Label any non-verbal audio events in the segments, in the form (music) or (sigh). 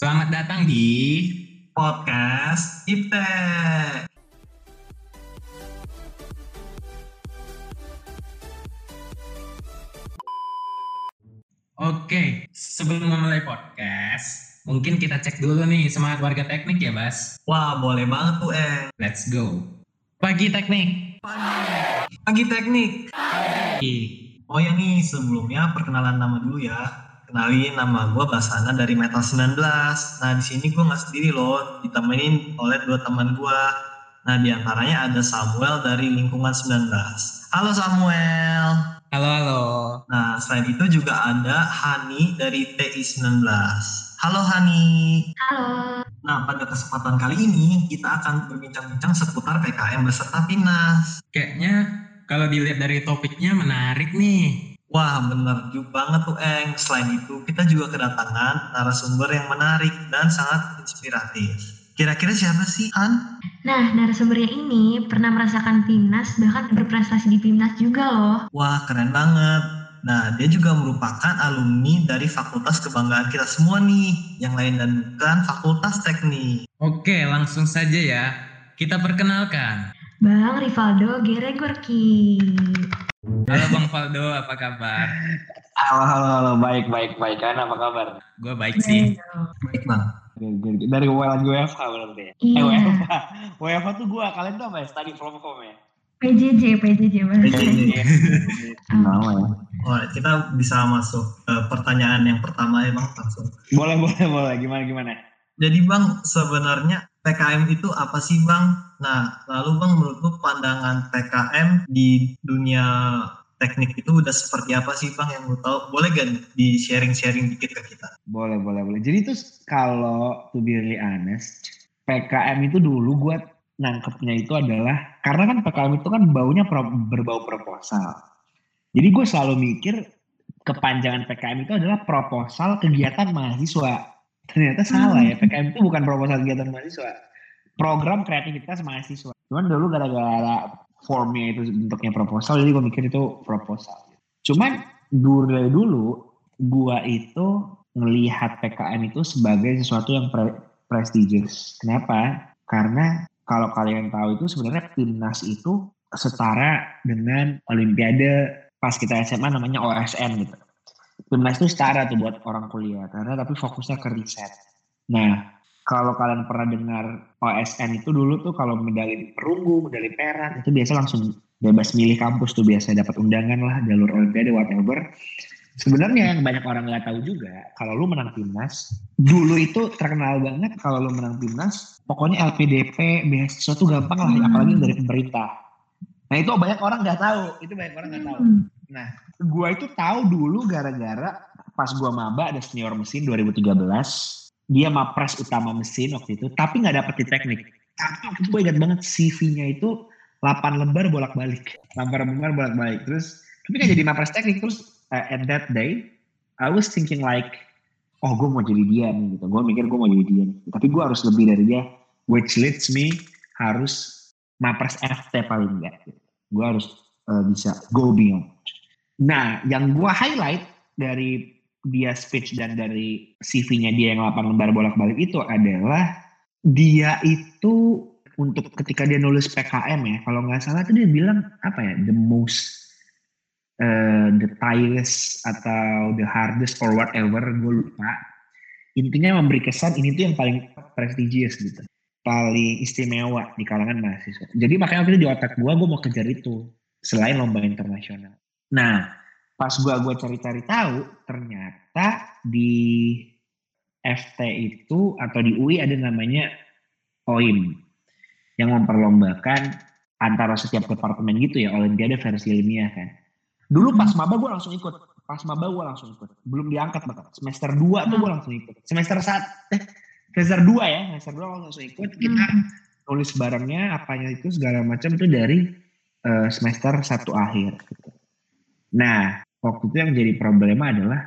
Selamat datang di podcast Iptek. Oke, sebelum memulai podcast, mungkin kita cek dulu nih semangat warga teknik ya, Bas. Wah, boleh banget tuh, eh. Let's go. Pagi teknik. Pagi teknik. Pagi. Oh ya nih, sebelumnya perkenalan nama dulu ya. Kenalin nama gue Basana dari Metal 19. Nah, di sini gue nggak sendiri loh, ditemenin oleh dua teman gue. Nah, di antaranya ada Samuel dari lingkungan 19. Halo Samuel. Halo, halo. Nah, selain itu juga ada Hani dari TI 19. Halo Hani. Halo. Nah, pada kesempatan kali ini kita akan berbincang-bincang seputar PKM beserta PINAS. Kayaknya kalau dilihat dari topiknya menarik nih. Wah, bener juga banget tuh Eng. Selain itu, kita juga kedatangan narasumber yang menarik dan sangat inspiratif. Kira-kira siapa sih, Han? Nah, narasumbernya ini pernah merasakan PIMNAS, bahkan berprestasi di PIMNAS juga loh. Wah, keren banget. Nah, dia juga merupakan alumni dari Fakultas Kebanggaan kita semua nih, yang lain dan bukan Fakultas Teknik. Oke, langsung saja ya. Kita perkenalkan. Bang Rivaldo Geregorki. Halo Bang Faldo, apa kabar? Halo, halo, halo. Baik, baik, baik. Kan apa kabar? Gue baik sih. Baik, Bang. Dari, dari lagi WFH berarti ya? Iya. Eh, WFH. WFH tuh gue, kalian tuh apa ya? Study from home ya? PJJ, PJJ. PJJ. Nama ya? Oh, kita bisa masuk ke pertanyaan yang pertama ya, Bang, langsung. Boleh, boleh, boleh. Gimana, gimana? Jadi Bang, sebenarnya PKM itu apa sih Bang? Nah, lalu Bang menurut lu pandangan PKM di dunia teknik itu udah seperti apa sih Bang yang lu tahu? Boleh gak di sharing-sharing dikit ke kita? Boleh, boleh, boleh. Jadi tuh kalau to be really honest, PKM itu dulu gue nangkepnya itu adalah, karena kan PKM itu kan baunya pro, berbau proposal. Jadi gue selalu mikir kepanjangan PKM itu adalah proposal kegiatan mahasiswa. Ternyata salah ya, PKM itu bukan proposal kegiatan mahasiswa. Program kreativitas mahasiswa. Cuman dulu gara-gara formnya itu bentuknya proposal, jadi gue mikir itu proposal. Cuman dulu dari dulu, gue itu ngelihat PKM itu sebagai sesuatu yang pre prestigious. Kenapa? Karena kalau kalian tahu itu sebenarnya timnas itu setara dengan Olimpiade pas kita SMA namanya OSN gitu. Timnas itu setara tuh buat orang kuliah karena tapi fokusnya ke riset. Nah, kalau kalian pernah dengar OSN itu dulu tuh kalau medali perunggu, medali perak itu biasa langsung bebas milih kampus tuh biasa dapat undangan lah jalur olimpiade whatever. Sebenarnya yang banyak orang nggak tahu juga kalau lu menang timnas dulu itu terkenal banget kalau lu menang timnas pokoknya LPDP beasiswa tuh gampang lah apalagi dari pemerintah. Nah itu banyak orang nggak tahu itu banyak orang nggak tahu. Nah gua itu tahu dulu gara-gara pas gua maba ada senior mesin 2013 dia mapres utama mesin waktu itu, tapi nggak dapet di teknik. Tapi gue ingat banget CV-nya itu 8 lembar bolak-balik. 8 lembar bolak-balik. Terus, tapi nggak jadi mapres teknik. Terus, uh, at that day, I was thinking like, oh gue mau jadi dia nih gitu. Gue mikir gue mau jadi dia. Nih. Tapi gue harus lebih dari dia. Which leads me harus mapres FT paling enggak. Gue harus uh, bisa go beyond. Nah, yang gue highlight dari dia speech dan dari CV-nya dia yang 8 lembar bolak-balik itu adalah dia itu untuk ketika dia nulis PKM ya, kalau nggak salah itu dia bilang apa ya, the most, uh, the tightest atau the hardest or whatever, gue lupa. Intinya memberi kesan ini tuh yang paling prestigious gitu, paling istimewa di kalangan mahasiswa. Jadi makanya waktu itu di otak gue, gue mau kejar itu selain lomba internasional. Nah, pas gua gua cari-cari tahu ternyata di FT itu atau di UI ada namanya OIM yang memperlombakan antara setiap departemen gitu ya Olimpiade versi ilmiah kan. Dulu pas maba gua langsung ikut, pas maba gua langsung ikut, belum diangkat bahkan semester 2 tuh gua langsung ikut, semester satu eh, semester 2 ya, semester 2 gua langsung ikut kita nulis barangnya apanya itu segala macam itu dari uh, semester satu akhir. Gitu. Nah, waktu itu yang jadi problema adalah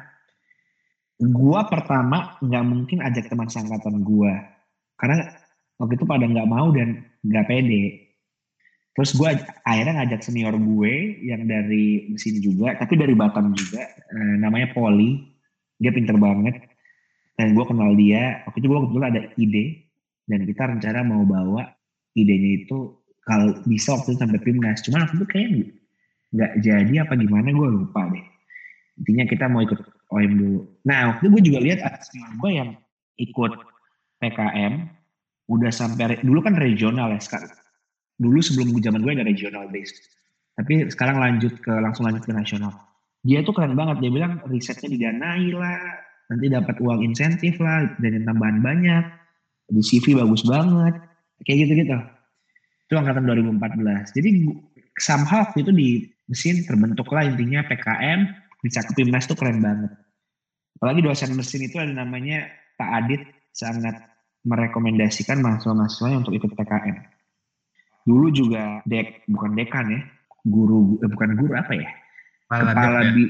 gua pertama nggak mungkin ajak teman sangkatan gua. Karena waktu itu pada nggak mau dan nggak pede. Terus gua akhirnya ngajak senior gue yang dari mesin juga tapi dari Batam juga eh, namanya Poli. Dia pinter banget. Dan gue kenal dia. Waktu itu gue kebetulan ada ide. Dan kita rencana mau bawa idenya itu kalau bisa waktu itu sampai timnas cuman waktu itu kayaknya nggak jadi apa gimana gue lupa deh. Intinya kita mau ikut OM dulu. Nah waktu gue juga lihat ada gue yang ikut PKM udah sampai dulu kan regional ya sekarang. Dulu sebelum zaman gue ada regional based tapi sekarang lanjut ke langsung lanjut ke nasional. Dia tuh keren banget dia bilang risetnya didanai lah nanti dapat uang insentif lah dan tambahan banyak. Di CV bagus banget kayak gitu gitu itu angkatan 2014 jadi somehow itu di mesin terbentuk lah intinya PKM bisa ke Pimnas tuh keren banget. Apalagi dosen mesin itu ada namanya Pak Adit sangat merekomendasikan mahasiswa-mahasiswanya untuk ikut PKM dulu juga dek bukan dekan ya guru eh, bukan guru apa ya? Kepala kepala Dep ya? di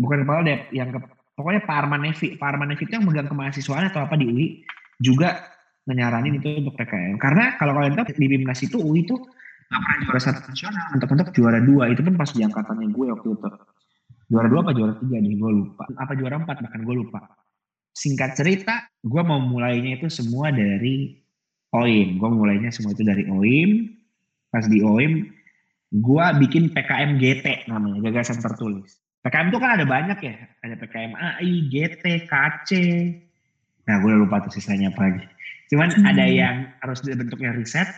bukan kepala dep yang ke, pokoknya Pak Arman Nevi. Pak Arman Nevi itu yang megang kemahasiswaan atau apa di UI juga menyaranin itu untuk PKM karena kalau kalian tahu di Bimnas itu UI itu nggak pernah juara satu nasional. Mentok-mentok juara dua. Itu pun pas di angkatannya gue waktu itu. Juara dua apa juara tiga nih? Gue lupa. Apa juara empat? Bahkan gue lupa. Singkat cerita gue mau mulainya itu semua dari OIM gue mulainya semua itu dari OIM pas di OIM gue bikin PKM GT namanya. Gagasan tertulis. PKM itu kan ada banyak ya. Ada PKM AI GT KC nah gue udah lupa tuh sisanya apa lagi. Cuman Hmm. ada yang harus bentuknya riset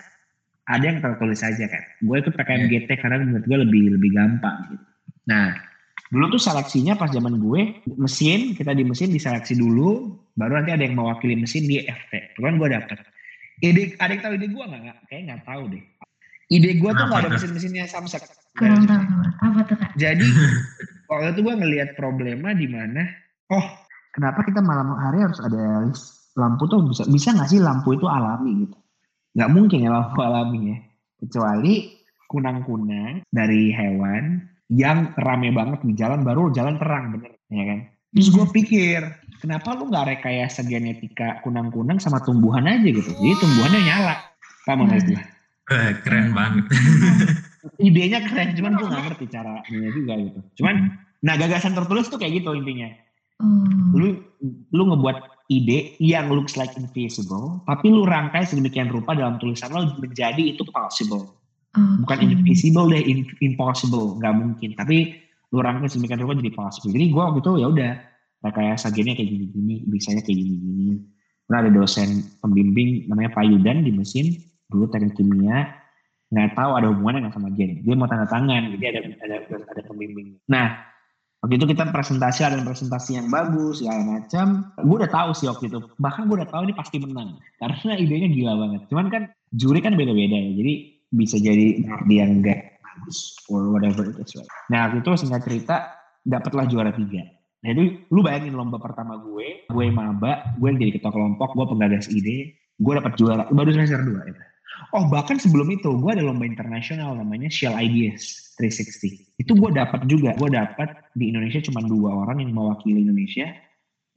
ada yang tertulis aja kan gue ikut PKM Iya. GT karena menurut gue lebih lebih gampang gitu. Nah dulu tuh seleksinya pas zaman gue mesin kita di mesin diseleksi dulu baru nanti ada yang mewakili mesin di FT kan gue dapet. Ide ada yang tahu ide gue nggak nggak kayak nggak tahu deh. Ide gue tuh nggak ada mesin-mesinnya Samsung Kurang tahu. Apa tuh kak? jadi (laughs) waktu itu gue ngelihat problema di mana oh kenapa kita malam hari harus ada lampu tuh bisa bisa nggak sih lampu itu alami gitu nggak mungkin ya lampu alami ya. Kecuali kunang-kunang dari hewan yang rame banget di jalan baru jalan terang bener ya kan? Terus gue pikir kenapa lu nggak rekayasa genetika kunang-kunang sama tumbuhan aja gitu? Jadi tumbuhannya nyala. Paham nggak gue Wah, keren banget. (laughs) idenya keren cuman gue nggak ngerti caranya juga gitu. Cuman nah gagasan tertulis tuh kayak gitu intinya. Oh. lu lu ngebuat ide yang looks like invisible tapi lu rangkai sedemikian rupa dalam tulisan lo menjadi itu possible. Bukan Oke. invisible deh in- impossible nggak mungkin. Tapi lu rangkai sedemikian rupa jadi possible. Jadi gua waktu itu ya udah rekayasa gini kayak gini-gini bisanya kayak gini-gini. Karena ada dosen pembimbing namanya Pak Yudan di mesin dulu teknik kimia. Nggak tahu ada hubungannya nggak sama gen dia mau tanda tangan jadi ada ada ada pembimbing. Nah waktu itu kita presentasi ada presentasi yang bagus segala macam. Gue udah tahu sih waktu itu. Bahkan gue udah tahu ini pasti menang. Karena idenya gila banget. Cuman kan juri kan beda-beda ya. Jadi bisa jadi dia yang enggak bagus or whatever it is right. nah waktu itu singkat cerita dapatlah juara tiga. Nah itu lu bayangin lomba pertama gue gue maba gue yang jadi ketua kelompok gue penggagas ide gue dapat juara. Baru semester dua itu Oh bahkan sebelum itu gue ada lomba internasional namanya Shell Ideas 360. Itu gue dapat juga. Gue dapat di Indonesia cuma dua orang yang mewakili Indonesia.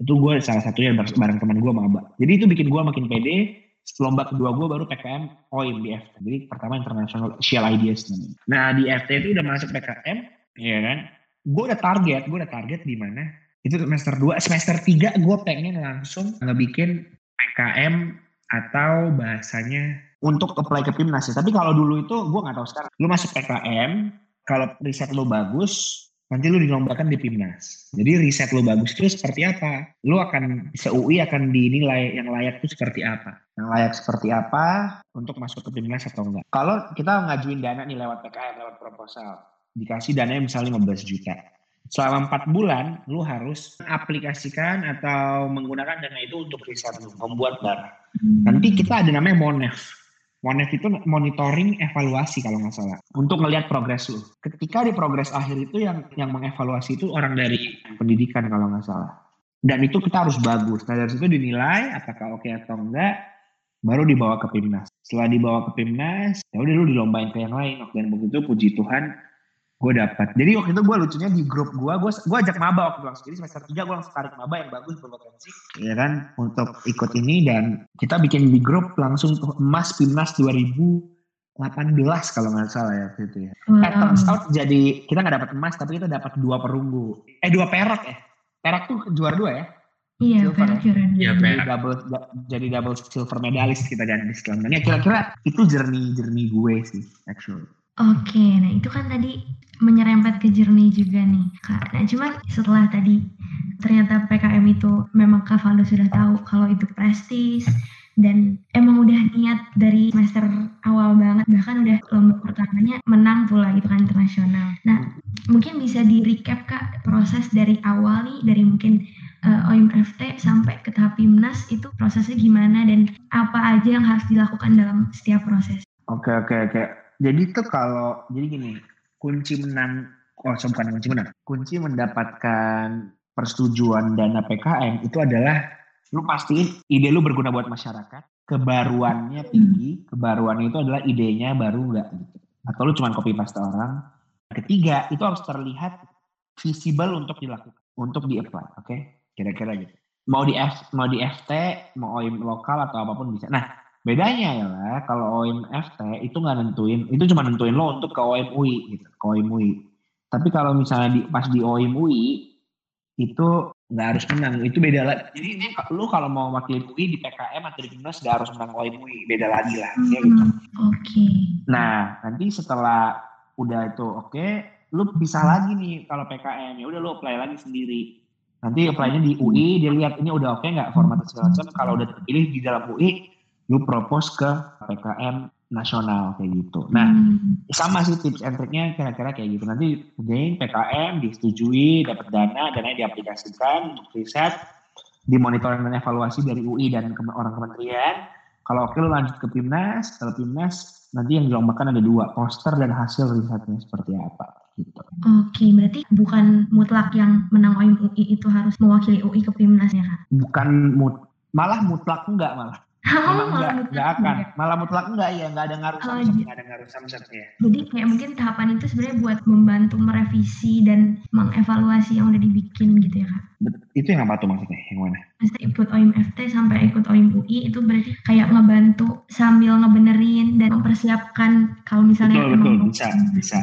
Itu gue salah satunya bar- bareng teman gue maba. Jadi itu bikin gue makin pede. Lomba kedua gue baru PKM OIM di FT. Jadi pertama internasional Shell Ideas namanya. Nah di FT itu udah masuk PKM, ya kan? Gue udah target, gue udah target di mana? Itu semester 2, semester 3 gue pengen langsung ngebikin PKM atau bahasanya untuk apply ke Pimnas ya. Tapi kalau dulu itu gue nggak tahu sekarang. Lu masuk PKM, kalau riset lu bagus, nanti lu dilombakan di Pimnas. Jadi riset lu bagus itu seperti apa? Lu akan se-UI akan dinilai yang layak itu seperti apa? Yang layak seperti apa untuk masuk ke Pimnas atau enggak? Kalau kita ngajuin dana nih lewat PKM, lewat proposal, dikasih dananya misalnya 15 juta. Selama empat bulan, lu harus aplikasikan atau menggunakan dana itu untuk riset lu, membuat dana. Nanti kita ada namanya Monef. Monef itu monitoring evaluasi kalau nggak salah untuk ngelihat progres lu. Ketika di progres akhir itu yang yang mengevaluasi itu orang dari pendidikan kalau nggak salah. Dan itu kita harus bagus. Nah dari situ dinilai apakah oke atau enggak, baru dibawa ke Pimnas. Setelah dibawa ke Pimnas, ya udah lu dilombain ke yang lain. Dan begitu puji Tuhan gue dapat. Jadi waktu itu gue lucunya di grup gue, gue gue ajak maba waktu itu langsung. Jadi semester 3 gue langsung tarik maba yang bagus berpotensi, ya kan, untuk ikut ini dan kita bikin di grup langsung emas Pimnas 2018 kalau nggak salah ya waktu itu ya. Eh, turns out jadi kita nggak dapat emas tapi kita dapat dua perunggu. Eh dua perak ya. Perak tuh juara dua ya. Iya, Silver perak ya? Iya, jadi double jadi double silver medalis kita dan di sekarang. Ya kira-kira itu jernih jernih gue sih actually. Oke, nah itu kan tadi menyerempet ke journey juga nih, Kak. Nah, cuman setelah tadi ternyata PKM itu memang Kak Valdo sudah tahu kalau itu prestis dan emang udah niat dari semester awal banget bahkan udah lomba pertamanya menang pula gitu kan internasional. Nah, mungkin bisa di recap Kak proses dari awal nih dari mungkin eh, OIM FT sampai ke tahap PIMNAS itu prosesnya gimana dan apa aja yang harus dilakukan dalam setiap proses. Oke oke oke. Jadi tuh kalau jadi gini, kunci menang oh so, bukan kunci menang. Kunci mendapatkan persetujuan dana PKM itu adalah lu pastiin ide lu berguna buat masyarakat, kebaruannya tinggi, kebaruannya itu adalah idenya baru enggak gitu. Atau lu cuma copy paste orang. Ketiga, itu harus terlihat visible untuk dilakukan, untuk di-apply, oke? Kira-kira gitu. Mau di F, mau di FT, mau OIM lokal atau apa pun bisa. Nah, Bedanya adalah kalau OIM FT itu nggak nentuin, itu cuma nentuin lo untuk ke OIM UI gitu, ke OIM UI. Tapi kalau misalnya di, pas di OIM UI itu nggak harus menang, itu beda lagi. Jadi ini lu kalau mau wakil UI di PKM atau di Timnas nggak harus menang OIM UI, beda lagi lah. ya gitu. Hmm, Oke. Nah nanti setelah udah itu oke, lu bisa lagi nih kalau PKM ya udah lu apply lagi sendiri. Nanti apply-nya di UI, dia lihat ini udah oke nggak format segala macam. Kalau udah terpilih di dalam UI, lu propose ke PKM nasional kayak gitu. Nah, Hmm. sama sih tips and triknya kira-kira kayak gitu. Nanti again PKM disetujui, dapat dana, dana diaplikasikan untuk riset, dimonitoring dan evaluasi dari UI dan ke- orang kementerian. Kalau oke lu lanjut ke PIMNAS, kalau PIMNAS nanti yang dilombakan ada dua, poster dan hasil risetnya seperti apa gitu. Oke, berarti bukan mutlak yang menang OIM UI itu harus mewakili UI ke PIMNAS ya, Kak? Bukan mut, malah mutlak enggak malah. Memang malah enggak, mutlak enggak akan. enggak. Malah mutlak enggak ya, enggak ada ngaruh samsat, iya. enggak ada ngaruh samsat ya. Jadi kayak mungkin tahapan itu sebenarnya buat membantu merevisi dan mengevaluasi yang udah dibikin gitu ya, Kak? Itu yang apa tuh maksudnya? Yang mana? Maksudnya ikut OIM FT sampai ikut OIM UI itu berarti kayak ngebantu sambil ngebenerin dan mempersiapkan kalau misalnya Betul, betul, bisa, bisa.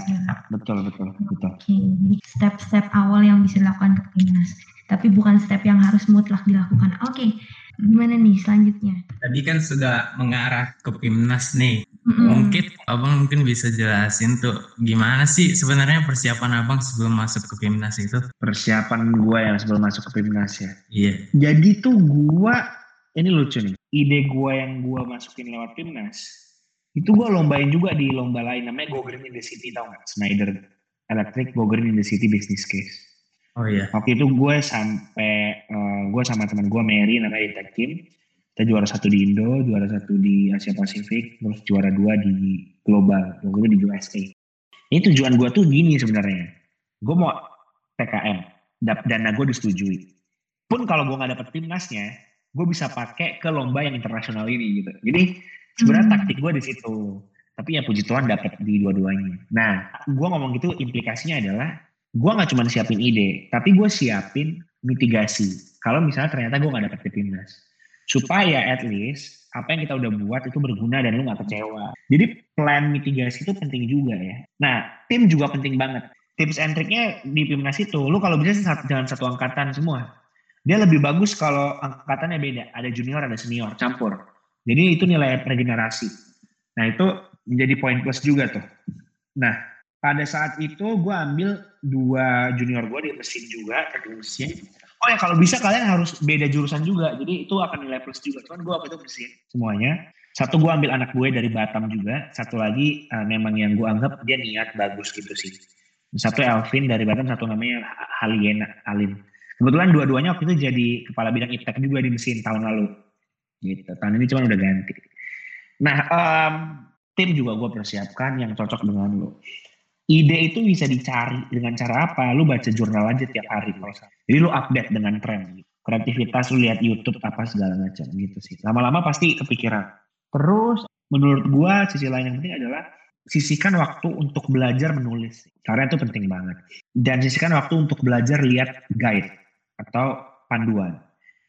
Betul, betul, betul. Oke, jadi step-step awal yang bisa dilakukan ke PIMNAS. Tapi bukan step yang harus mutlak dilakukan. Oke, gimana nih selanjutnya? Tadi kan sudah mengarah ke PIMNAS nih. Mm-mm. Mungkin abang mungkin bisa jelasin tuh gimana sih sebenarnya persiapan abang sebelum masuk ke PIMNAS itu? Persiapan gua yang sebelum masuk ke PIMNAS ya. Iya. Jadi tuh gua ini lucu nih. Ide gua yang gua masukin lewat PIMNAS itu gua lombain juga di lomba lain namanya Go Green in the City tau nggak? Snyder Electric Go Green in the City Business Case. Oh iya. Waktu itu gue sampai eh, gue sama teman gue Mary namanya di tag team. Kita juara satu di Indo, juara satu di Asia Pasifik, terus juara dua di global, waktu itu di USA. Ini tujuan gue tuh gini sebenarnya. Gue mau PKM, dana gue disetujui. Pun kalau gue nggak dapet timnasnya, gue bisa pakai ke lomba yang internasional ini gitu. Jadi sebenarnya Hmm. taktik gue di situ. Tapi ya puji Tuhan dapet di dua-duanya. Nah, gue ngomong gitu implikasinya adalah gue nggak cuma siapin ide, tapi gue siapin mitigasi. Kalau misalnya ternyata gue nggak dapet timnas, supaya at least apa yang kita udah buat itu berguna dan lu nggak kecewa. Jadi plan mitigasi itu penting juga ya. Nah, tim juga penting banget. Tips and triknya di timnas itu, lu kalau bisa jangan satu angkatan semua. Dia lebih bagus kalau angkatannya beda, ada junior, ada senior, campur. Jadi itu nilai regenerasi. Nah itu menjadi poin plus juga tuh. Nah pada saat itu gue ambil dua junior gue di mesin juga teknik mesin. Oh ya kalau bisa kalian harus beda jurusan juga. Jadi itu akan nilai plus juga. Cuman gue waktu itu mesin semuanya. Satu gue ambil anak gue dari Batam juga. Satu lagi uh, memang yang gue anggap dia niat bagus gitu sih. Satu Elvin dari Batam satu namanya Haliena Alin. Kebetulan dua-duanya waktu itu jadi kepala bidang iptek juga di mesin tahun lalu. Gitu. Tahun ini cuma udah ganti. Nah um, tim juga gue persiapkan yang cocok dengan lo ide itu bisa dicari dengan cara apa? Lu baca jurnal aja tiap hari kalau salah. Jadi lu update dengan tren. Kreativitas lu lihat YouTube apa segala macam gitu sih. Lama-lama pasti kepikiran. Terus menurut gua sisi lain yang penting adalah sisihkan waktu untuk belajar menulis. Karena itu penting banget. Dan sisihkan waktu untuk belajar lihat guide atau panduan.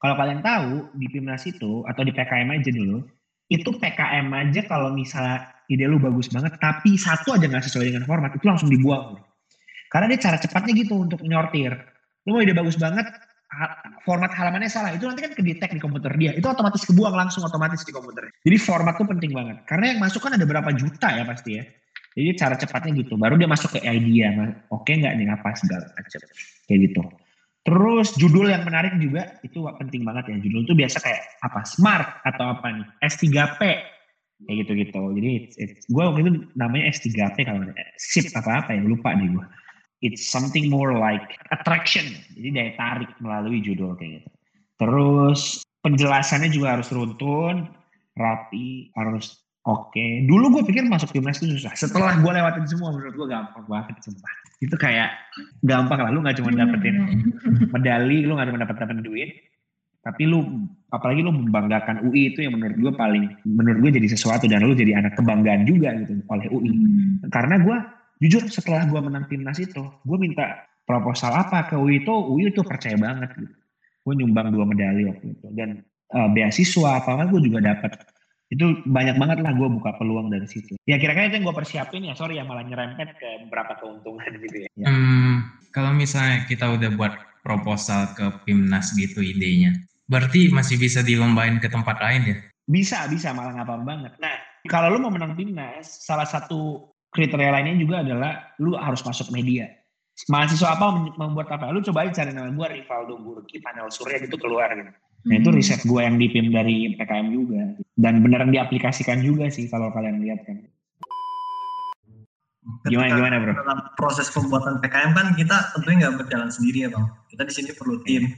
Kalau kalian tahu di Pimnas itu atau di PKM aja dulu, itu PKM aja kalau misalnya ide lu bagus banget, tapi satu aja nggak sesuai dengan format, itu langsung dibuang. Karena dia cara cepatnya gitu untuk nyortir. Lu mau ide bagus banget, format halamannya salah itu nanti kan kedetek di komputer dia. Itu otomatis kebuang langsung otomatis di komputer. Jadi format tuh penting banget. Karena yang masuk kan ada berapa juta ya pasti ya. Jadi cara cepatnya gitu. Baru dia masuk ke idea oke nggak nih apa segala macam. Kayak gitu terus judul yang menarik juga itu penting banget ya. Judul tuh biasa kayak apa? Smart atau apa nih? S3P kayak gitu gitu jadi gue waktu itu namanya S3P kalau sip apa apa ya? Lupa nih gue it's something more like attraction. Jadi daya tarik melalui judul kayak gitu. Terus penjelasannya juga harus runtun, rapi, harus oke. Okay. Dulu gue pikir masuk timnas itu susah. Setelah gue lewatin semua, menurut gue gampang banget sumpah. Itu kayak gampang lah. Lu gak cuma dapetin medali, lu gak cuma dapet dapetin duit. Tapi lu, apalagi lu membanggakan UI itu yang menurut gue paling, menurut gue jadi sesuatu. Dan lu jadi anak kebanggaan juga gitu oleh UI. Hmm. Karena gue jujur setelah gue menang timnas itu gue minta proposal apa ke UI itu UI itu percaya banget gitu gue nyumbang dua medali waktu itu dan uh, beasiswa apa apa gue juga dapat itu banyak banget lah gue buka peluang dari situ ya kira-kira itu yang gue persiapin ya sorry ya malah nyerempet ke beberapa keuntungan (laughs) gitu ya. Hmm, kalau misalnya kita udah buat proposal ke timnas gitu idenya berarti masih bisa dilombain ke tempat lain ya bisa bisa malah ngapa banget nah kalau lu mau menang timnas salah satu kriteria lainnya juga adalah lu harus masuk media. Mahasiswa apa membuat apa? Lu coba aja cari nama gue Rivaldo Burki, panel surya itu keluar gitu. Nah itu hmm. riset gue yang dipim dari PKM juga. Dan beneran diaplikasikan juga sih kalau kalian lihat kan. Gimana gimana bro? Dalam proses pembuatan PKM kan kita tentunya nggak berjalan sendiri ya bang. Kita di sini perlu tim.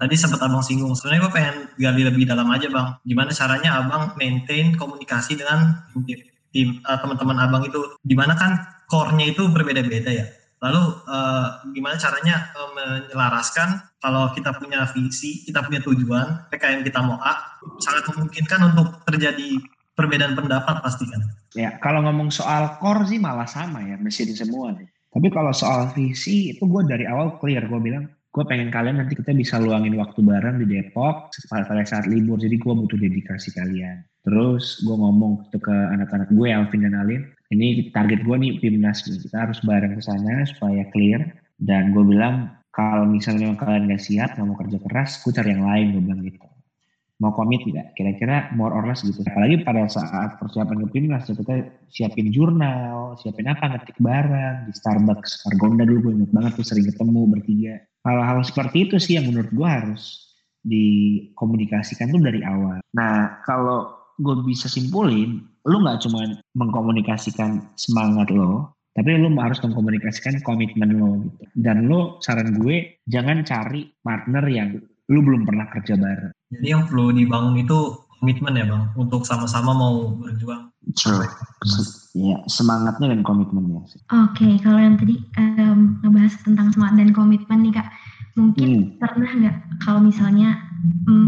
Tadi sempat abang singgung. Sebenarnya gue pengen gali lebih dalam aja bang. Gimana caranya abang maintain komunikasi dengan tim tim uh, teman-teman abang itu di mana kan core-nya itu berbeda-beda ya lalu uh, gimana caranya uh, menyelaraskan kalau kita punya visi kita punya tujuan PKM kita mau A sangat memungkinkan untuk terjadi perbedaan pendapat pasti kan? Ya kalau ngomong soal core sih malah sama ya mesin semua tapi kalau soal visi itu gue dari awal clear. Gue bilang gue pengen kalian nanti kita bisa luangin waktu bareng di Depok pada saat libur. Jadi gue butuh dedikasi kalian Terus gue ngomong ke anak-anak gue, Alvin dan Alin, ini target gue nih timnas nih, kita harus bareng ke sana supaya clear. Dan gue bilang kalau misalnya kalian gak siap, gak mau kerja keras, gue cari yang lain, gue bilang gitu. Mau komit tidak? Kira-kira more or less gitu. Apalagi pada saat persiapan ke timnas, ya kita siapin jurnal, siapin apa, ngetik bareng, di Starbucks, Margonda dulu gue inget banget tuh sering ketemu bertiga. Hal-hal seperti itu sih yang menurut gue harus dikomunikasikan tuh dari awal. Nah kalau gue bisa simpulin, lu nggak cuma mengkomunikasikan semangat lo, tapi lu harus mengkomunikasikan komitmen lo gitu. Dan lo saran gue jangan cari partner yang lu belum pernah kerja bareng. Jadi yang perlu dibangun itu komitmen ya bang, untuk sama-sama mau berjuang. True. Ya, semangatnya dan komitmennya. Oke, okay, kalau yang tadi um, ngebahas tentang semangat dan komitmen nih kak, mungkin hmm. pernah nggak kalau misalnya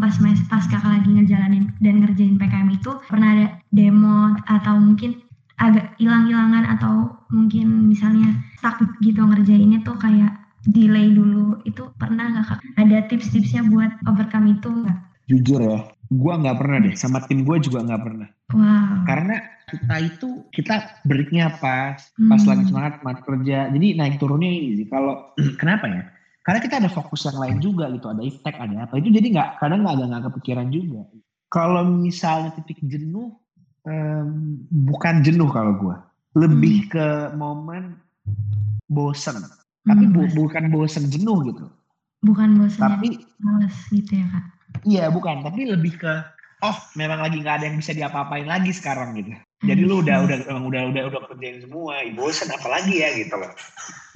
pas mes pas kakak lagi ngejalanin dan ngerjain PKM itu pernah ada demo atau mungkin agak hilang-hilangan atau mungkin misalnya stuck gitu ngerjainnya tuh kayak delay dulu itu pernah nggak kak ada tips-tipsnya buat overcome itu nggak? Jujur ya, gue nggak pernah deh sama tim gue juga nggak pernah. Wow. Karena kita itu kita breaknya pas, pas hmm. lagi semangat, semangat kerja. Jadi naik turunnya ini sih. Kalau (clears throat) kenapa ya? Karena kita ada fokus yang lain juga gitu, ada efek, ada apa. Itu jadi nggak kadang nggak ada nggak kepikiran juga. Kalau misalnya titik jenuh, um, bukan jenuh kalau gue, lebih hmm. ke momen bosen. Tapi bu, hmm. bukan bosen jenuh gitu. Bukan bosen tapi males gitu ya kak. Iya bukan, tapi lebih ke oh memang lagi nggak ada yang bisa diapa-apain lagi sekarang gitu. Jadi lu udah udah emang udah udah udah kerjain semua, bosan apalagi ya gitu loh.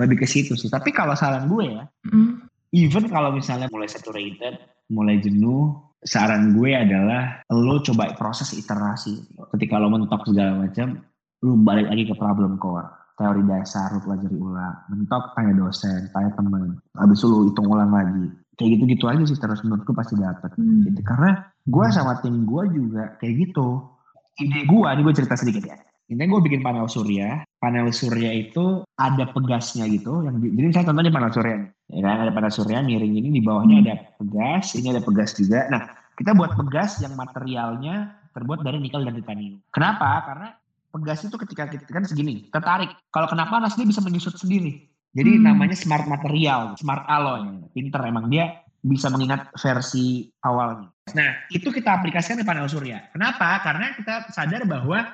Lebih ke situ sih. Tapi kalau saran gue ya, mm. even kalau misalnya mulai saturated, mulai jenuh, saran gue adalah lo coba proses iterasi. Ketika lo mentok segala macam, lu balik lagi ke problem core. Teori dasar lu pelajari ulang. Mentok tanya dosen, tanya temen. Habis itu lu hitung ulang lagi. Kayak gitu-gitu aja sih terus menurutku pasti dapet. Mm. Gitu. Karena gue sama tim gue juga kayak gitu ide gue, ini gue cerita sedikit ya. Ini gue bikin panel surya. Panel surya itu ada pegasnya gitu. Yang di, jadi saya contohnya panel surya. Ya kan, ada panel surya miring ini di bawahnya ada pegas, ini ada pegas juga. Nah, kita buat pegas yang materialnya terbuat dari nikel dan titanium. Kenapa? Karena pegas itu ketika kita kan segini, tertarik. Kalau kena panas dia bisa menyusut sendiri. Jadi hmm. namanya smart material, smart alloy. Pinter emang dia bisa mengingat versi awalnya. Nah, itu kita aplikasikan di panel surya. Kenapa? Karena kita sadar bahwa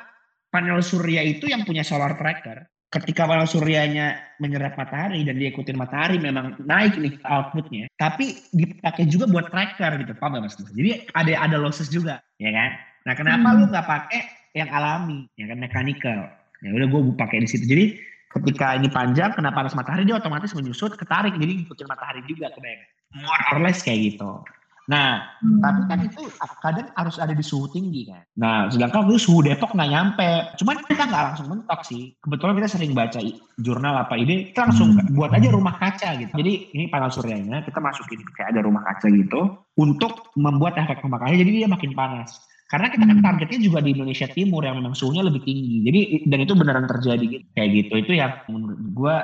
panel surya itu yang punya solar tracker. Ketika panel suryanya menyerap matahari dan diikutin matahari memang naik nih outputnya. Tapi dipakai juga buat tracker gitu, paham gak mas? Jadi ada ada losses juga, ya kan? Nah, kenapa hmm. lu nggak pakai yang alami, ya kan mechanical? Ya udah gue pakai di situ. Jadi ketika ini panjang kena panas matahari? Dia otomatis menyusut ketarik. Jadi ngikutin matahari juga kebayang more or less kayak gitu. Nah hmm. tapi kan itu kadang harus ada di suhu tinggi kan? Nah sedangkan itu suhu Depok nggak nyampe. Cuman kita nggak langsung mentok sih. Kebetulan kita sering baca jurnal apa ide kita langsung hmm. buat aja rumah kaca gitu. Jadi ini panel suryanya kita masukin kayak ada rumah kaca gitu untuk membuat efek pemakaian jadi dia makin panas karena kita kan hmm. targetnya juga di Indonesia Timur yang memang suhunya lebih tinggi. Jadi dan itu beneran terjadi gitu. Kayak gitu. Itu yang menurut gue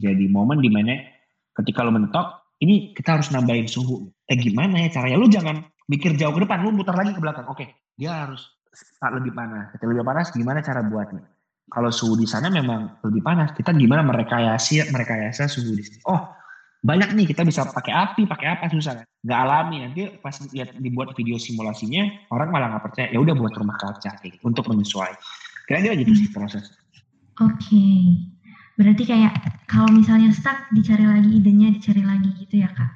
jadi momen di mana ketika lo mentok, ini kita harus nambahin suhu. Eh gimana ya caranya? Lu jangan mikir jauh ke depan, lu muter lagi ke belakang. Oke, dia harus lebih panas. Ketika lebih panas, gimana cara buatnya? Kalau suhu di sana memang lebih panas, kita gimana merekayasa merekayasa suhu di sini? Oh, banyak nih kita bisa pakai api pakai apa susah kan? Nggak alami. Nanti pas lihat dibuat video simulasinya orang malah nggak percaya. Ya udah buat rumah kaca gitu, untuk menyesuaikan. Kira-kira gitu sih proses. Oke. Okay. berarti kayak kalau misalnya stuck dicari lagi idenya dicari lagi gitu ya kak?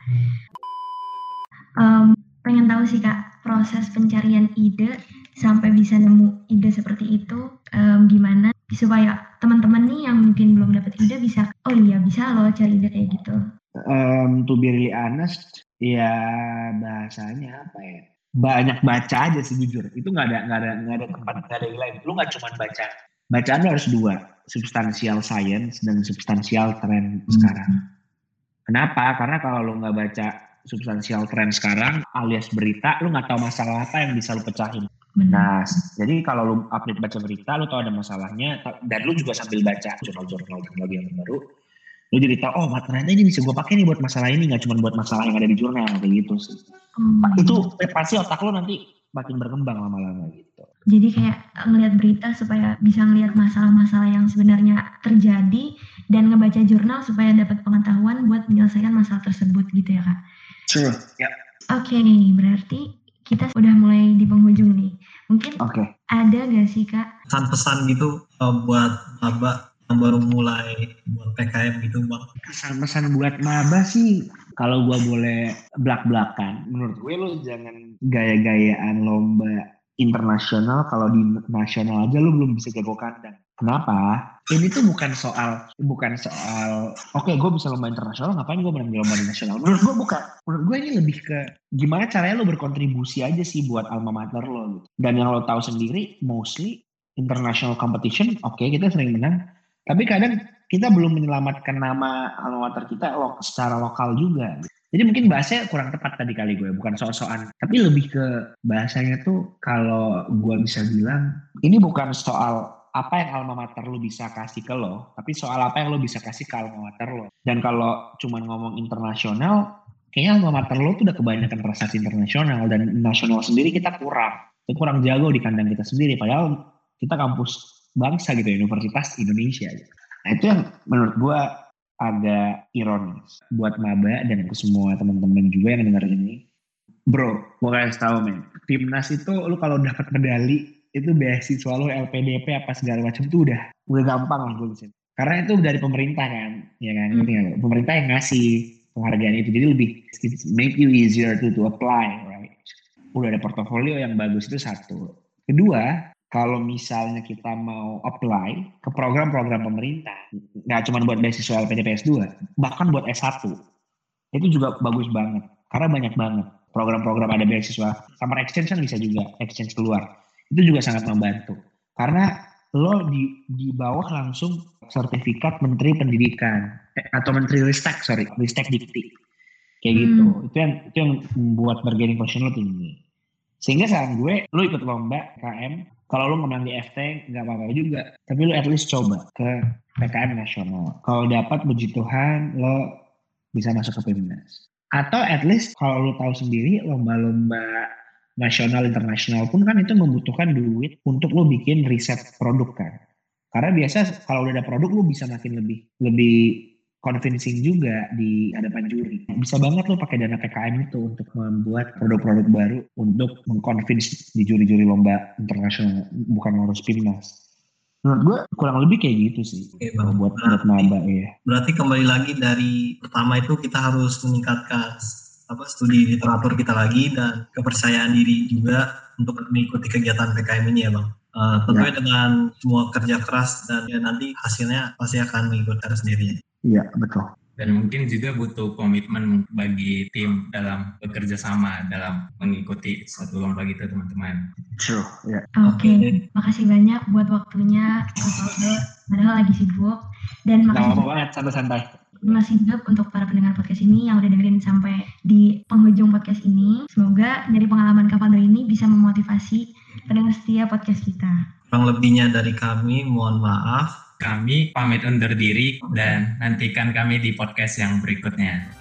Um, pengen tahu sih kak proses pencarian ide sampai bisa nemu ide seperti itu um, gimana? Supaya teman-teman nih yang mungkin belum dapat ide bisa oh iya bisa loh cari ide kayak gitu um, to be really honest, ya bahasanya apa ya? Banyak baca aja sih jujur. Itu nggak ada nggak ada nggak ada tempat nggak ada lain. Lu nggak cuma baca. Bacaan lu harus dua, substansial science dan substansial trend hmm. sekarang. Kenapa? Karena kalau lu nggak baca substansial trend sekarang alias berita, lu nggak tahu masalah apa yang bisa lu pecahin. Nah, jadi kalau lu update baca berita, lu tahu ada masalahnya, dan lu juga sambil baca jurnal-jurnal jurnal yang baru, lu jadi tahu oh ternyata ini bisa gue pakai nih buat masalah ini nggak cuma buat masalah yang ada di jurnal kayak gitu sih hmm. itu eh, pasti otak lo nanti makin berkembang lama-lama gitu jadi kayak ngelihat berita supaya bisa ngelihat masalah-masalah yang sebenarnya terjadi dan ngebaca jurnal supaya dapat pengetahuan buat menyelesaikan masalah tersebut gitu ya kak True, ya. Yeah. Oke, okay, berarti kita udah mulai di penghujung nih. Mungkin okay. ada gak sih kak? Pesan-pesan gitu uh, buat abah yang baru mulai buat PKM gitu bang? Pesan-pesan buat maba sih kalau gue boleh belak-belakan, menurut gue lo jangan gaya-gayaan lomba internasional kalau di nasional aja lo belum bisa jago kandang. Kenapa? Ini tuh bukan soal bukan soal oke okay, gue bisa lomba internasional ngapain gue menang di lomba nasional. Menurut gue bukan. Menurut gue ini lebih ke gimana caranya lo berkontribusi aja sih buat alma mater lo gitu. Dan yang lo tahu sendiri mostly international competition oke okay, kita sering menang tapi kadang kita belum menyelamatkan nama alma kita lo, secara lokal juga. Jadi mungkin bahasanya kurang tepat tadi kali gue, bukan soal-soal. Tapi lebih ke bahasanya tuh kalau gue bisa bilang, ini bukan soal apa yang alma mater lo bisa kasih ke lo, tapi soal apa yang lo bisa kasih ke alma mater lo. Dan kalau cuma ngomong internasional, kayaknya alma mater lo tuh udah kebanyakan prestasi internasional dan nasional sendiri kita kurang. Kurang jago di kandang kita sendiri, padahal kita kampus bangsa gitu Universitas Indonesia gitu. Nah itu yang menurut gue agak ironis buat maba dan ke semua teman-teman juga yang dengar ini. Bro, gue kasih tau men, timnas itu lu kalau dapat medali itu beasiswa lu LPDP apa segala macam itu udah udah gampang lah gue bisa. Karena itu dari pemerintah kan, ya kan? Hmm. Pemerintah yang ngasih penghargaan itu jadi lebih make you easier to to apply, right? Udah ada portofolio yang bagus itu satu. Kedua, kalau misalnya kita mau apply ke program-program pemerintah, nggak cuma buat beasiswa LPDP S2, bahkan buat S1, itu juga bagus banget. Karena banyak banget program-program ada beasiswa. Summer exchange kan bisa juga, exchange keluar. Itu juga sangat membantu. Karena lo di, di bawah langsung sertifikat Menteri Pendidikan, eh, atau Menteri Ristek, sorry, Ristek Dikti. Kayak hmm. gitu. Itu yang, itu yang membuat bargaining position lo tinggi. Sehingga saran gue, lo ikut lomba KM, kalau lu menang di FT nggak apa-apa juga. Tapi lu at least coba ke PKM nasional. Kalau dapat puji Tuhan lo bisa masuk ke Pimnas atau at least kalau lu tahu sendiri lomba-lomba nasional internasional pun kan itu membutuhkan duit untuk lo bikin riset produk kan. Karena biasa kalau udah ada produk lu bisa makin lebih lebih convincing juga di hadapan juri. Bisa banget lo pakai dana PKM itu untuk membuat produk-produk baru untuk mengconvince di juri-juri lomba internasional, bukan harus Pimnas. Menurut gue kurang lebih kayak gitu sih. Oke, Bang. buat buat maba ya. Berarti kembali lagi dari pertama itu kita harus meningkatkan apa studi literatur kita lagi dan kepercayaan diri juga untuk mengikuti kegiatan PKM ini ya bang. Uh, tentunya dengan semua kerja keras dan ya nanti hasilnya pasti akan mengikut cara sendirinya. Iya betul. Dan mungkin juga butuh komitmen bagi tim dalam bekerja sama dalam mengikuti suatu lomba gitu teman-teman. True. Ya. Oke, makasih banyak buat waktunya Faldo. Padahal lagi sibuk. Dan Gak makasih apa banget santai-santai. masih juga untuk para pendengar podcast ini yang udah dengerin sampai di penghujung podcast ini. Semoga dari pengalaman Kak Faldo ini bisa memotivasi pendengar setia podcast kita. Kurang lebihnya dari kami, mohon maaf. Kami pamit undur diri dan nantikan kami di podcast yang berikutnya.